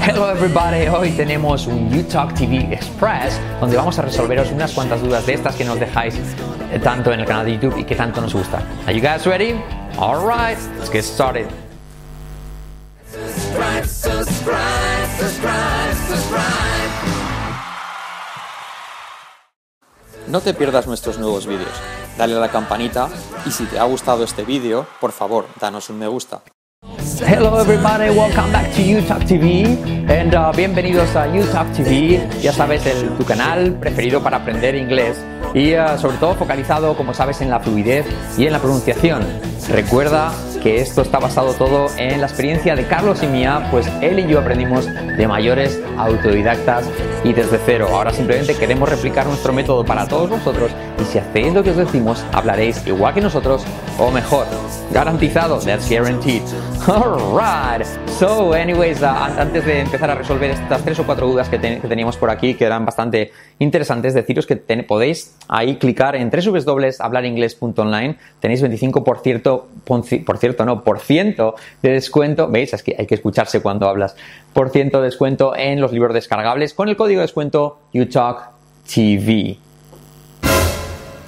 Hello everybody, hoy tenemos un UTalk TV Express donde vamos a resolveros unas cuantas dudas de estas que nos dejáis eh, tanto en el canal de YouTube y que tanto nos gusta. Are you guys ready? Alright, let's get started. subscribe, subscribe, subscribe, subscribe. No te pierdas nuestros nuevos vídeos. Dale a la campanita y si te ha gustado este vídeo, por favor, danos un me gusta. Hello everybody, welcome back to UTalk TV and uh, bienvenidos a UTalk TV, ya sabes, el, tu canal preferido para aprender inglés. Y uh, sobre todo focalizado, como sabes, en la fluidez y en la pronunciación. Recuerda que esto está basado todo en la experiencia de Carlos y mía, pues él y yo aprendimos de mayores autodidactas y desde cero. Ahora simplemente queremos replicar nuestro método para todos vosotros y si hacéis lo que os decimos, hablaréis igual que nosotros o mejor. Garantizado, that's guaranteed. Alright, so anyways, uh, an- antes de empezar a resolver estas tres o cuatro dudas que, te- que teníamos por aquí, que eran bastante interesantes, deciros que ten- podéis ahí clicar en www.hablaringles.online, tenéis 25% por, ci- por cierto, no, por ciento de descuento, veis, es que hay que escucharse cuando hablas, por ciento de descuento en los libros descargables con el código de descuento UTalkTV.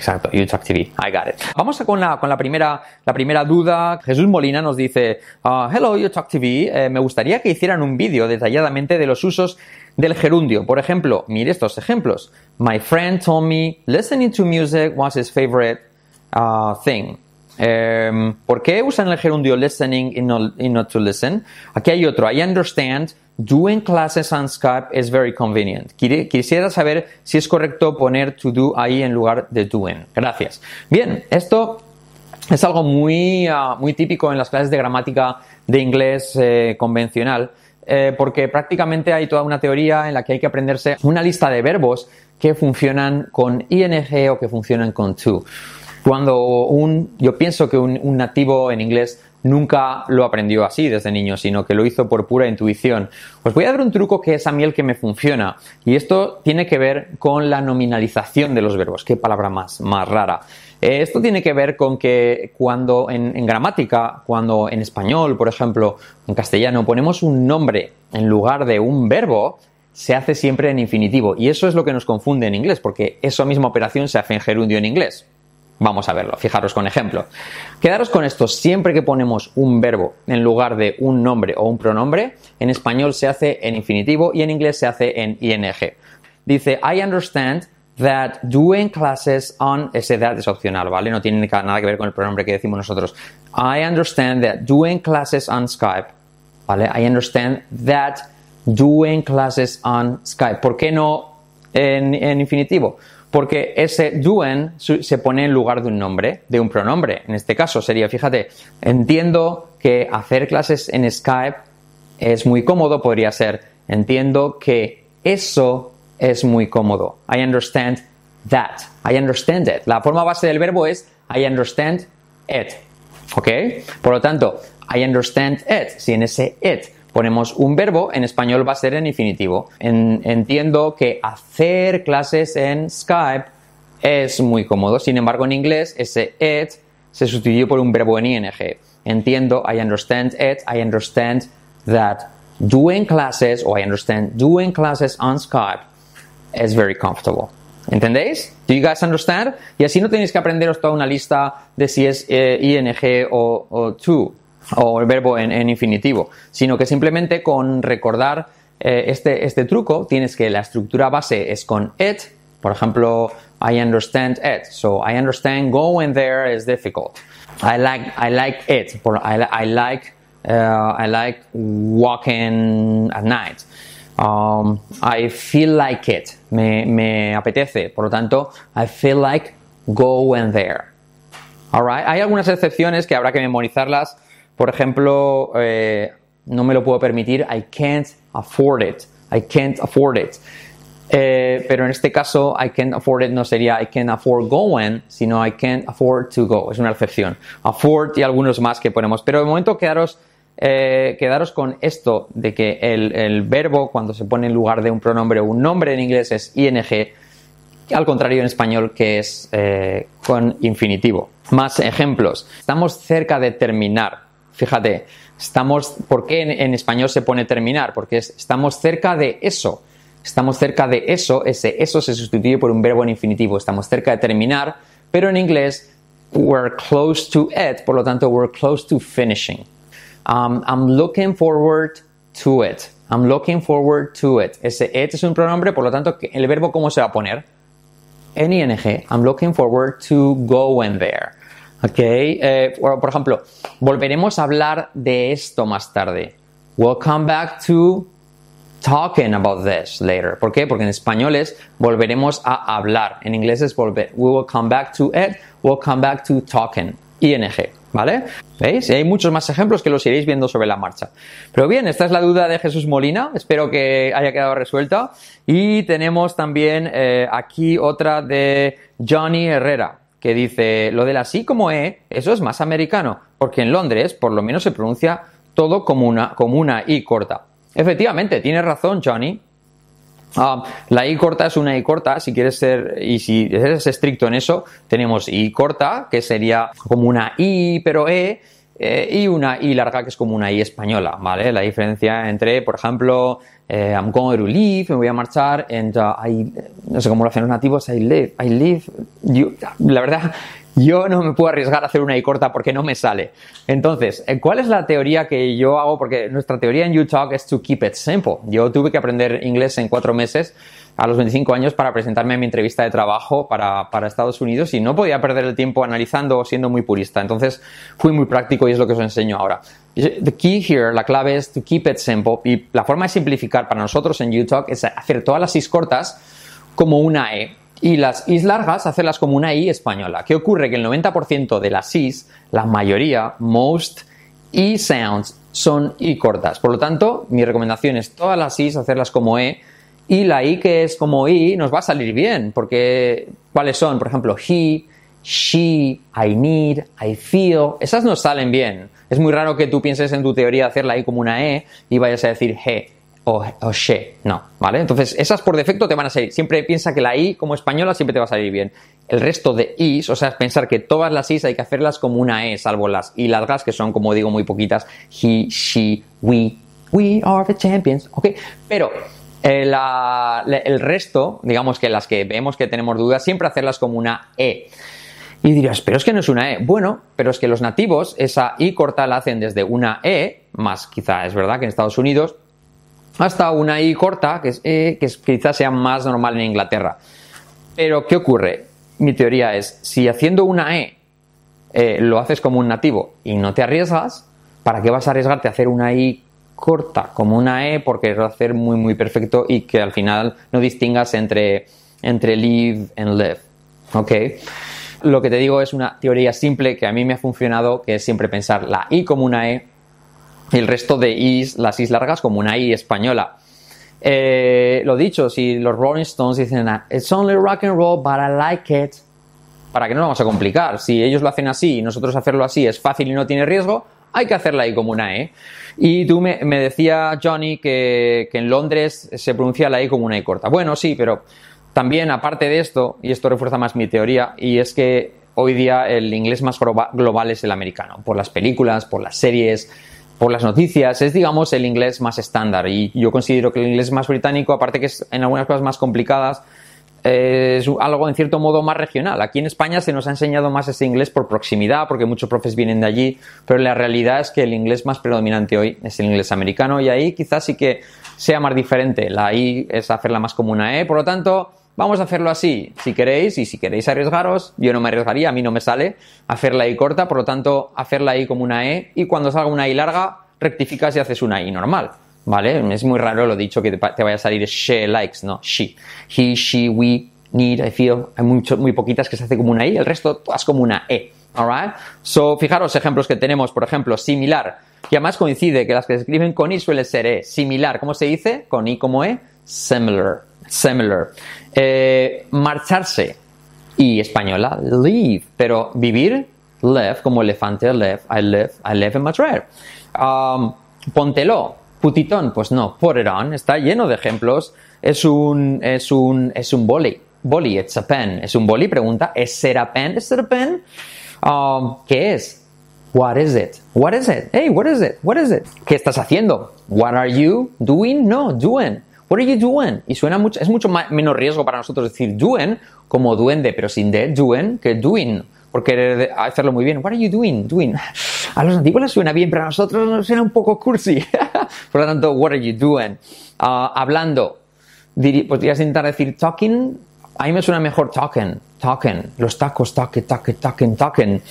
Exacto, UTalk TV. I got it. Vamos con la, con la, primera, la primera duda. Jesús Molina nos dice, uh, Hello, UTalk TV. Eh, me gustaría que hicieran un vídeo detalladamente de los usos del gerundio. Por ejemplo, mire estos ejemplos. My friend told me listening to music was his favorite uh, thing. Em, ¿Por qué usan el gerundio listening y no, y not to listen? Aquí hay otro. I understand doing classes on Skype is very convenient. Quisiera saber si es correcto poner to do ahí en lugar de doing. Gracias. Bien, esto es algo muy, ah, muy típico en las clases de gramática de inglés eh, convencional, eh, porque prácticamente hay toda una teoría en la que hay que aprenderse una lista de verbos que funcionan con ing o que funcionan con to. Cuando un, yo pienso que un nativo en inglés nunca lo aprendió así desde niño, sino que lo hizo por pura intuición. Os voy a dar un truco que es a mí el que me funciona. Y esto tiene que ver con la nominalización de los verbos. Qué palabra más, más rara. Eh, esto tiene que ver con que cuando en, en gramática, cuando en español, por ejemplo, en castellano, ponemos un nombre en lugar de un verbo, se hace siempre en infinitivo. Y eso es lo que nos confunde en inglés, porque esa misma operación se hace en gerundio en inglés. Vamos a verlo, fijaros con ejemplo. Quedaros con esto, siempre que ponemos un verbo en lugar de un nombre o un pronombre, en español se hace en infinitivo y en inglés se hace en ing. Dice, I understand that doing classes on, ese that es opcional, ¿vale? No tiene nada que ver con el pronombre que decimos nosotros. I understand that doing classes on Skype, ¿vale? I understand that doing classes on Skype. ¿Por qué no en, infinitivo? Porque ese su- se pone en lugar de un nombre, de un pronombre. En este caso sería, fíjate, entiendo que hacer clases en Skype es muy cómodo, podría ser, entiendo que eso es muy cómodo. I understand that. I understand it. La forma base del verbo es I understand it. ¿Ok? Por lo tanto, I understand it. Si en ese it ponemos un verbo, en español va a ser en infinitivo. En- entiendo que hacer clases en Skype es muy cómodo. Sin embargo, en inglés ese it se sustituyó por un verbo en ing. Entiendo, I understand it, I understand that doing classes o I understand doing classes on Skype is very comfortable. ¿Entendéis? Do you guys understand? Y así no tenéis que aprenderos toda una lista de si es eh, ing o, o to o el verbo en, infinitivo, sino que simplemente con recordar eh, este, este truco tienes que la estructura base es con it, por ejemplo, I understand it, so I understand going there is difficult. I like, I like it, por, I, li- I like, uh, I like walking at night. Um, I feel like it. Me, me apetece. Por lo tanto, I feel like going there. Alright. Hay algunas excepciones que habrá que memorizarlas. Por ejemplo, eh, no me lo puedo permitir. I can't afford it. I can't afford it. Eh, pero en este caso, I can't afford it no sería I can't afford going, sino I can't afford to go. Es una excepción. Afford y algunos más que ponemos. Pero de momento quedaros, eh, quedaros con esto de que el, el verbo, cuando se pone en lugar de un pronombre o un nombre en inglés, es ing al contrario en español que es con infinitivo. Más ejemplos. Estamos cerca de terminar. Fíjate, estamos, ¿por qué en, español se pone terminar? Porque es- estamos cerca de eso. Estamos cerca de eso, ese eso se sustituye por un verbo en infinitivo. Estamos cerca de terminar, pero en inglés we're close to it, por lo tanto we're close to finishing. Um, I'm looking forward to it. I'm looking forward to it. Ese it es un pronombre, por lo tanto, ¿el verbo cómo se va a poner? en ing. I'm looking forward to going there. Ok, eh, por, ejemplo, volveremos a hablar de esto más tarde. We'll come back to talking about this later. ¿Por qué? Porque en español es volveremos a hablar. En inglés es volver. We will come back to it. We'll come back to talking. ing. ¿Vale? ¿Veis? Y hay muchos más ejemplos que los iréis viendo sobre la marcha. Pero bien, esta es la duda de Jesús Molina. Espero que haya quedado resuelta. Y tenemos también eh, aquí otra de Johnny Herrera, que dice, lo de la sí como E, eso es más americano, porque en Londres por lo menos se pronuncia todo como una, como una I corta. Efectivamente, tienes razón, Johnny. Ah, la I corta es una I corta, si quieres ser, y si eres estricto en eso, tenemos I corta, que sería como una I, pero E, eh, y una I larga, que es como una I española, ¿vale? La diferencia entre, por ejemplo, eh, I'm going to leave, me voy a marchar, and uh, I, no sé cómo lo hacen los nativos, I live, I live. Yo- la verdad, yo no me puedo arriesgar a hacer una I corta porque no me sale. Entonces, eh, ¿cuál es la teoría que yo hago? Porque nuestra teoría en UTalk es to keep it simple. Yo tuve que aprender inglés en cuatro meses a los 25 años para presentarme a mi entrevista de trabajo para, para Estados Unidos y no podía perder el tiempo analizando o siendo muy purista. Entonces, fui muy práctico y es lo que os enseño ahora. The key here, la clave es to keep it simple y la forma de simplificar para nosotros en UTalk es hacer todas las is cortas como una E y las is largas hacerlas como una I española. ¿Qué ocurre? Que el 90% de las is, la mayoría, most I sounds son I cortas. Por lo tanto, mi recomendación es todas las is hacerlas como E y la I que es como I nos va a salir bien porque ¿cuáles son? Por ejemplo, he, she, I need, I feel, esas nos salen bien. Es muy raro que tú pienses en tu teoría de hacerla I como una E y vayas a decir he o, she, no, ¿vale? Entonces, esas por defecto te van a salir. Siempre piensa que la I como española siempre te va a salir bien. El resto de Is, o sea, pensar que todas las Is hay que hacerlas como una E, salvo las I largas, que son, como digo, muy poquitas. He, she, we, we are the champions, ¿ok? Pero eh, el resto, digamos que las que vemos que tenemos dudas, siempre hacerlas como una E. Y dirías, pero es que no es una E. Bueno, pero es que los nativos esa I corta la hacen desde una E, más quizá es verdad que en Estados Unidos, hasta una I corta, que es E, que quizás sea más normal en Inglaterra. Pero, ¿qué ocurre? Mi teoría es, si haciendo una E eh, lo haces como un nativo y no te arriesgas, ¿para qué vas a arriesgarte a hacer una I corta como una E? Porque va a hacer muy, muy perfecto y que al final no distingas entre, entre live and live. ¿Ok? Lo que te digo es una teoría simple que a mí me ha funcionado, que es siempre pensar la I como una E y el resto de Is, las Is largas, como una I española. Eh, lo dicho, si los Rolling Stones dicen "Ah, It's only rock and roll, but I like it. ¿Para qué nos vamos a complicar? Si ellos lo hacen así y nosotros hacerlo así es fácil y no tiene riesgo, hay que hacerla ahí como una E. Y tú me, me decía, Johnny, que, que en Londres se pronuncia la E como una E corta. Bueno, sí, pero también aparte de esto, y esto refuerza más mi teoría, y es que hoy día el inglés más globa- global es el americano, por las películas, por las series, por las noticias, es digamos el inglés más estándar y yo considero que el inglés más británico, aparte que es en algunas cosas más complicadas, es algo en cierto modo más regional. Aquí en España se nos ha enseñado más ese inglés por proximidad, porque muchos profes vienen de allí, pero la realidad es que el inglés más predominante hoy es el inglés americano y ahí quizás sí que sea más diferente. La I es hacerla más como una E, por lo tanto, vamos a hacerlo así, si queréis, y si queréis arriesgaros, yo no me arriesgaría, a mí no me sale hacerla I corta, por lo tanto, hacerla I como una E, y cuando salga una I larga, rectificas y haces una I normal. ¿Vale? Es muy raro lo dicho que te, vaya a salir she likes, no, she. He, she, we, need, I feel. Hay mucho, muy poquitas que se hace como una I, el resto todas como una E. Alright? So, fijaros ejemplos que tenemos, por ejemplo, similar, que además coincide que las que se escriben con I suele ser E. Similar, ¿cómo se dice? Con I como E, similar. Similar. Eh, marcharse, y española, leave, pero vivir, live, como elefante, live, I live, I live in Madrid. Um, putitón, pues no, put it on, está lleno de ejemplos, es un, es un, es un boli, boli, it's a pen, es un boli, pregunta, ¿es ser a pen? ¿Es ser a pen? Um, ¿Qué es? What is it? What is it? Hey, what is it? What is it? ¿Qué estás haciendo? What are you doing? No, doing. What are you doing? Y suena mucho, es mucho menos riesgo para nosotros decir doing como duende, pero sin de doing que doing. Porque hacerlo muy bien. What are you doing? Doing. A los antiguos les suena bien, pero a nosotros nos suena un poco cursi. Por lo tanto, what are you doing? Ah, hablando. Podrías intentar decir talking. A mí me suena mejor talking. Talking. Los tacos, talking, talking, talking, talking.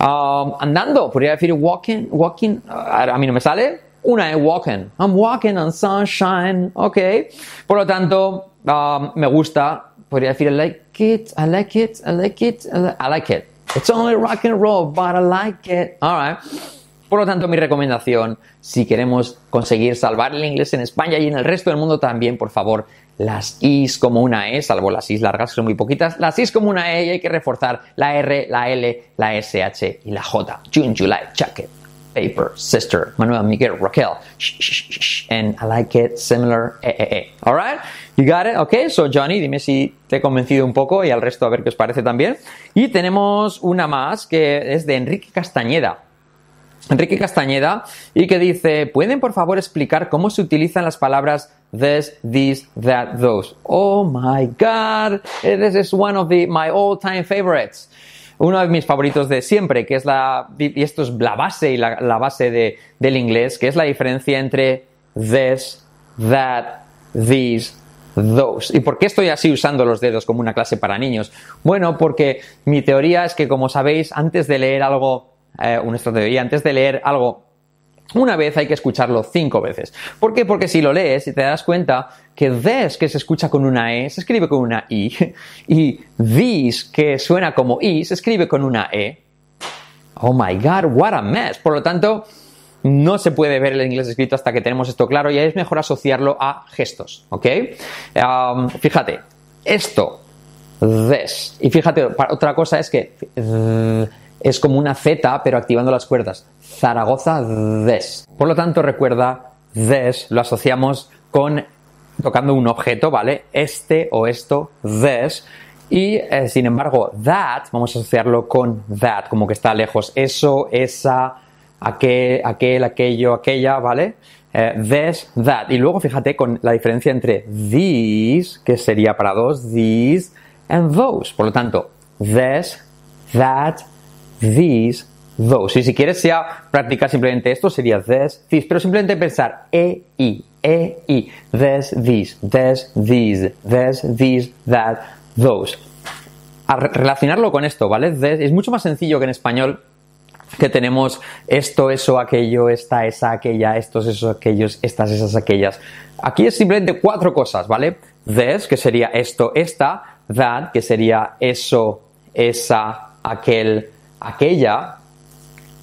Ah, andando. Podría decir walking, walking. Ah, a mí no me sale. Una es walking. I'm walking on sunshine. Ok. Por lo tanto, ah, me gusta. Podría decir I like it, I like it, I like it, I like it. It's only rock and roll, but I like it. Alright. Por lo tanto, mi recomendación, si queremos conseguir salvar el inglés en España y en el resto del mundo también, por favor, las is como una E, salvo las is largas que son muy poquitas, las is como una E y hay que reforzar la R, la L, la SH y la J. June, July, jacket, sister, Manuel, Miguel, Raquel, shh, shh, shh, and I like it, similar, eh, eh, eh. Alright? You got it? Okay, so Johnny, dime si te he convencido un poco y al resto a ver qué os parece también. Y tenemos una más que es de Enrique Castañeda. Enrique Castañeda y que dice, ¿pueden por favor explicar cómo se utilizan las palabras this, this, that, those? Oh my god, this is one of the, my all time favorites. Uno de mis favoritos de siempre, que es la, y esto es la base y la, base de, del inglés, que es la diferencia entre this, that, these, those. ¿Y por qué estoy así usando los dedos como una clase para niños? Bueno, porque mi teoría es que, como sabéis, antes de leer algo, eh, nuestra teoría, antes de leer algo una vez hay que escucharlo cinco veces. ¿Por qué? Porque si lo lees y te das cuenta que this, que se escucha con una E, se escribe con una I, y these, que suena como I, se escribe con una E. Oh my god, what a mess. Por lo tanto, no se puede ver el inglés escrito hasta que tenemos esto claro y es mejor asociarlo a gestos, ¿ok? Fíjate, esto, this, y fíjate, otra cosa es que es como una Z, pero activando las cuerdas. Zaragoza, this. Por lo tanto, recuerda, this lo asociamos con tocando un objeto, ¿vale? Este o esto, this. Y eh, sin embargo, that, vamos a asociarlo con that, como que está lejos. Eso, esa, aquel, aquel, aquello, aquella, ¿vale? Eh, this, that. Y luego fíjate con la diferencia entre these, que sería para dos, these, and those. Por lo tanto, this, that, these, those. Y si quieres ya practicar simplemente esto, sería this, these. Pero simplemente pensar e, i, e, i, this, these, this, these, this, these, that, those. A re- relacionarlo con esto, ¿vale? This es mucho más sencillo que en español que tenemos esto, eso, aquello, esta, esa, aquella, estos, esos, aquellos, estas, esas, aquellas. Aquí es simplemente cuatro cosas, ¿vale? This, que sería esto, esta, that, que sería eso, esa, aquel, aquella,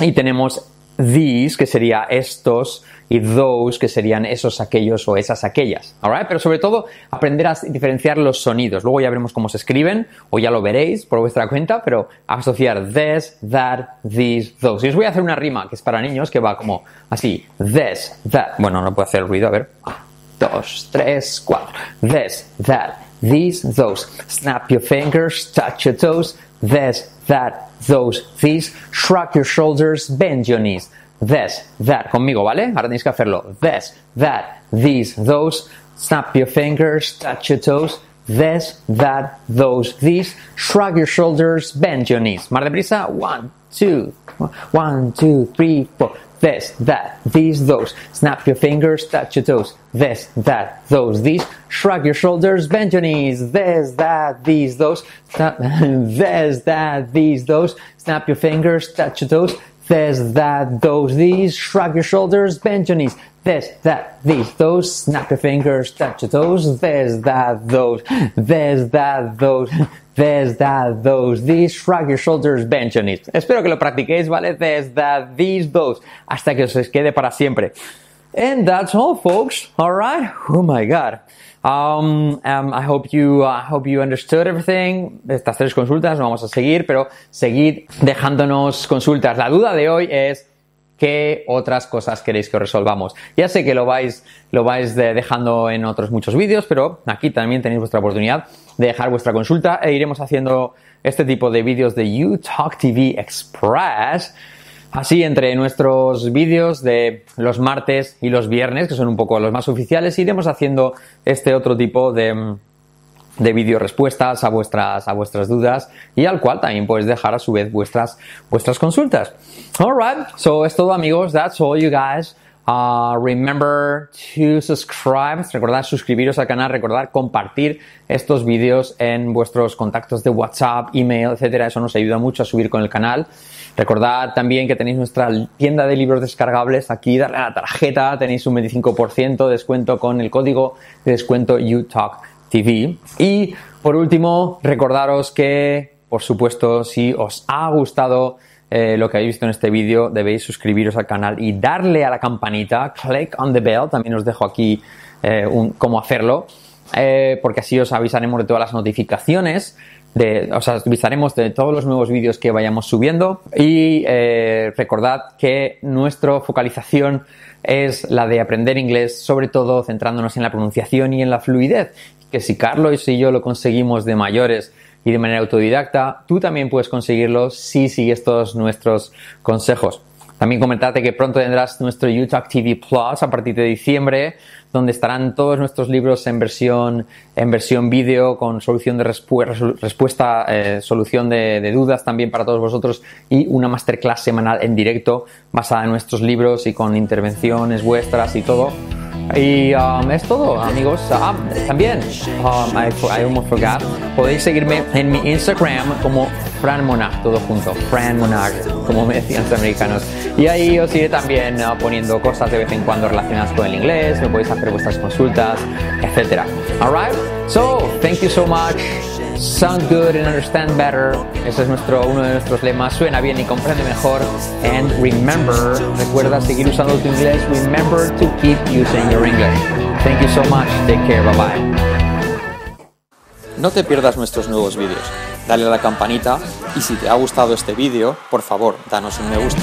y tenemos these, que sería estos, y those, que serían esos, aquellos o esas, aquellas. Pero sobre todo, aprender a diferenciar los sonidos. Luego ya veremos cómo se escriben, o ya lo veréis por vuestra cuenta, pero asociar this, that, these, those. Y os voy a hacer una rima que es para niños, que va como así. This, that. Bueno, no puedo hacer ruido, a ver. Dos, tres, cuatro. This, that, these, those. Snap your fingers, touch your toes. This, that, those, these. Shrug your shoulders, bend your knees. This, that. Conmigo, ¿vale? Ahora tenéis que hacerlo. This, that, these, those. Snap your fingers, touch your toes. This, that, those, these. Shrug your shoulders, bend your knees. Más deprisa. One, two, one, two, three, four. This, that, these, those. Snap your fingers, touch your toes. This, that, those, these. Shrug your shoulders, bend your knees. This, that, these, those. Snap, this, that, these, those. Snap your fingers, touch your toes. This, that, those, these. Shrug your shoulders, bend your knees. This, that, these, those. Snap your fingers, touch your toes. This, that, those. This, that, those. This, that, those, these. Shrug your shoulders, bend your knees. Espero que lo practiquéis, ¿vale? This, that, these, those. Hasta que os quede para siempre. And that's all, folks. All right. Oh my God. Um, um, I hope you, I hope you understood everything. Estas tres consultas no vamos a seguir, pero seguid dejándonos consultas. La duda de hoy es qué otras cosas queréis que os resolvamos. Ya sé que lo vais, lo vais de- dejando en otros muchos vídeos, pero aquí también tenéis vuestra oportunidad de dejar vuestra consulta e iremos haciendo este tipo de vídeos de You TV Express Así, entre nuestros vídeos de los martes y los viernes, que son un poco los más oficiales, iremos haciendo este otro tipo de, de vídeo respuestas a vuestras, a vuestras dudas y al cual también puedes dejar a su vez vuestras, vuestras consultas. Alright, so es todo amigos, that's all you guys. Uh, remember to subscribe, recordad suscribiros al canal, recordad compartir estos vídeos en vuestros contactos de WhatsApp, email, etcétera. Eso nos ayuda mucho a subir con el canal. Recordad también que tenéis nuestra tienda de libros descargables aquí, darle a la tarjeta, tenéis un 25% de descuento con el código de descuento UTalkTV. Y por último, recordaros que, por supuesto, si os ha gustado eh, lo que habéis visto en este vídeo, debéis suscribiros al canal y darle a la campanita, click on the bell, también os dejo aquí eh, un, cómo hacerlo, eh, porque así os avisaremos de todas las notificaciones, de, os avisaremos de todos los nuevos vídeos que vayamos subiendo y recordad que nuestra focalización es la de aprender inglés, sobre todo centrándonos en la pronunciación y en la fluidez, que si Carlos y yo lo conseguimos de mayores, y de manera autodidacta, tú también puedes conseguirlo si sigues todos nuestros consejos. También comentarte que pronto tendrás nuestro YouTube TV Plus a partir de diciembre, donde estarán todos nuestros libros en versión, en versión vídeo, con solución de respuesta, eh, solución de, de, dudas también para todos vosotros y una masterclass semanal en directo basada en nuestros libros y con intervenciones vuestras y todo. Y um, es todo, amigos. Ah, también, um, I, I, almost forgot, podéis seguirme en mi Instagram como Fran Monag, todo junto, Fran Monag, como me decían los americanos. Y ahí os iré también uh, poniendo cosas de vez en cuando relacionadas con el inglés, me podéis hacer vuestras consultas, etc. Alright, so thank you so much. Sound good and understand better. Ese es nuestro, uno de nuestros lemas. Suena bien y comprende mejor. And remember, recuerda seguir usando tu inglés. Remember to keep using your English. Thank you so much. Take care. Bye bye. No te pierdas nuestros nuevos vídeos. Dale a la campanita y si te ha gustado este vídeo, por favor, danos un me gusta.